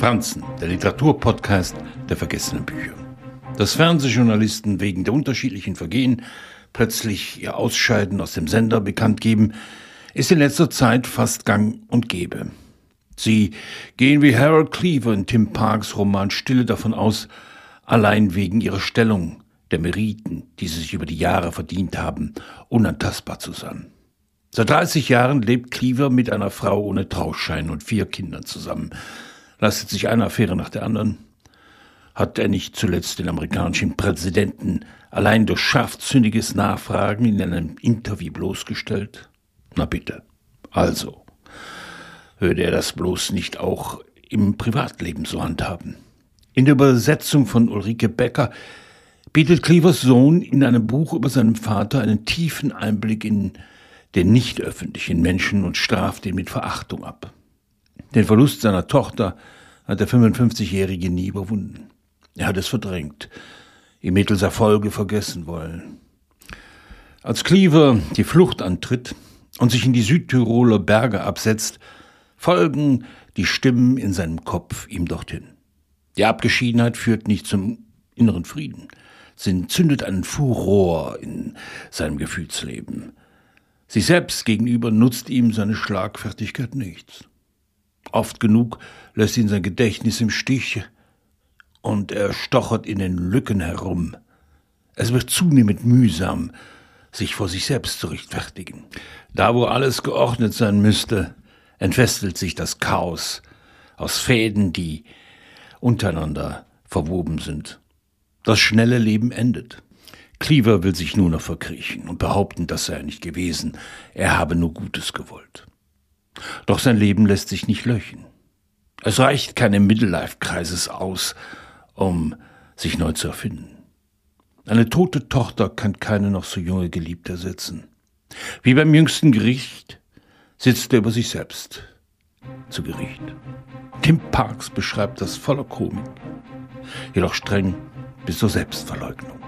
Franzen, der Literaturpodcast der vergessenen Bücher. Dass Fernsehjournalisten wegen der unterschiedlichen Vergehen plötzlich ihr Ausscheiden aus dem Sender bekannt geben, ist in letzter Zeit fast gang und gäbe. Sie gehen wie Harold Cleaver in Tim Parks Roman Stille davon aus, allein wegen ihrer Stellung, der Meriten, die sie sich über die Jahre verdient haben, unantastbar zu sein. Seit 30 Jahren lebt Cleaver mit einer Frau ohne Trauschein und vier Kindern zusammen leistet sich eine Affäre nach der anderen. Hat er nicht zuletzt den amerikanischen Präsidenten allein durch scharfzündiges Nachfragen in einem Interview bloßgestellt? Na bitte. Also, würde er das bloß nicht auch im Privatleben so handhaben? In der Übersetzung von Ulrike Becker bietet Cleavers Sohn in einem Buch über seinen Vater einen tiefen Einblick in den nicht öffentlichen Menschen und straft ihn mit Verachtung ab. Den Verlust seiner Tochter hat der 55-Jährige nie überwunden. Er hat es verdrängt, ihm mittels Erfolge vergessen wollen. Als Cleaver die Flucht antritt und sich in die Südtiroler Berge absetzt, folgen die Stimmen in seinem Kopf ihm dorthin. Die Abgeschiedenheit führt nicht zum inneren Frieden. Sie zündet einen Furor in seinem Gefühlsleben. Sich selbst gegenüber nutzt ihm seine Schlagfertigkeit nichts. Oft genug lässt ihn sein Gedächtnis im Stich und er stochert in den Lücken herum. Es wird zunehmend mühsam, sich vor sich selbst zu rechtfertigen. Da, wo alles geordnet sein müsste, entfesselt sich das Chaos aus Fäden, die untereinander verwoben sind. Das schnelle Leben endet. Cleaver will sich nur noch verkriechen und behaupten, das sei er nicht gewesen, er habe nur Gutes gewollt. Doch sein Leben lässt sich nicht löchen. Es reicht keine Midlife-Kreises aus, um sich neu zu erfinden. Eine tote Tochter kann keine noch so junge Geliebte ersetzen. Wie beim jüngsten Gericht sitzt er über sich selbst zu Gericht. Tim Parks beschreibt das voller Komik, jedoch streng bis zur Selbstverleugnung.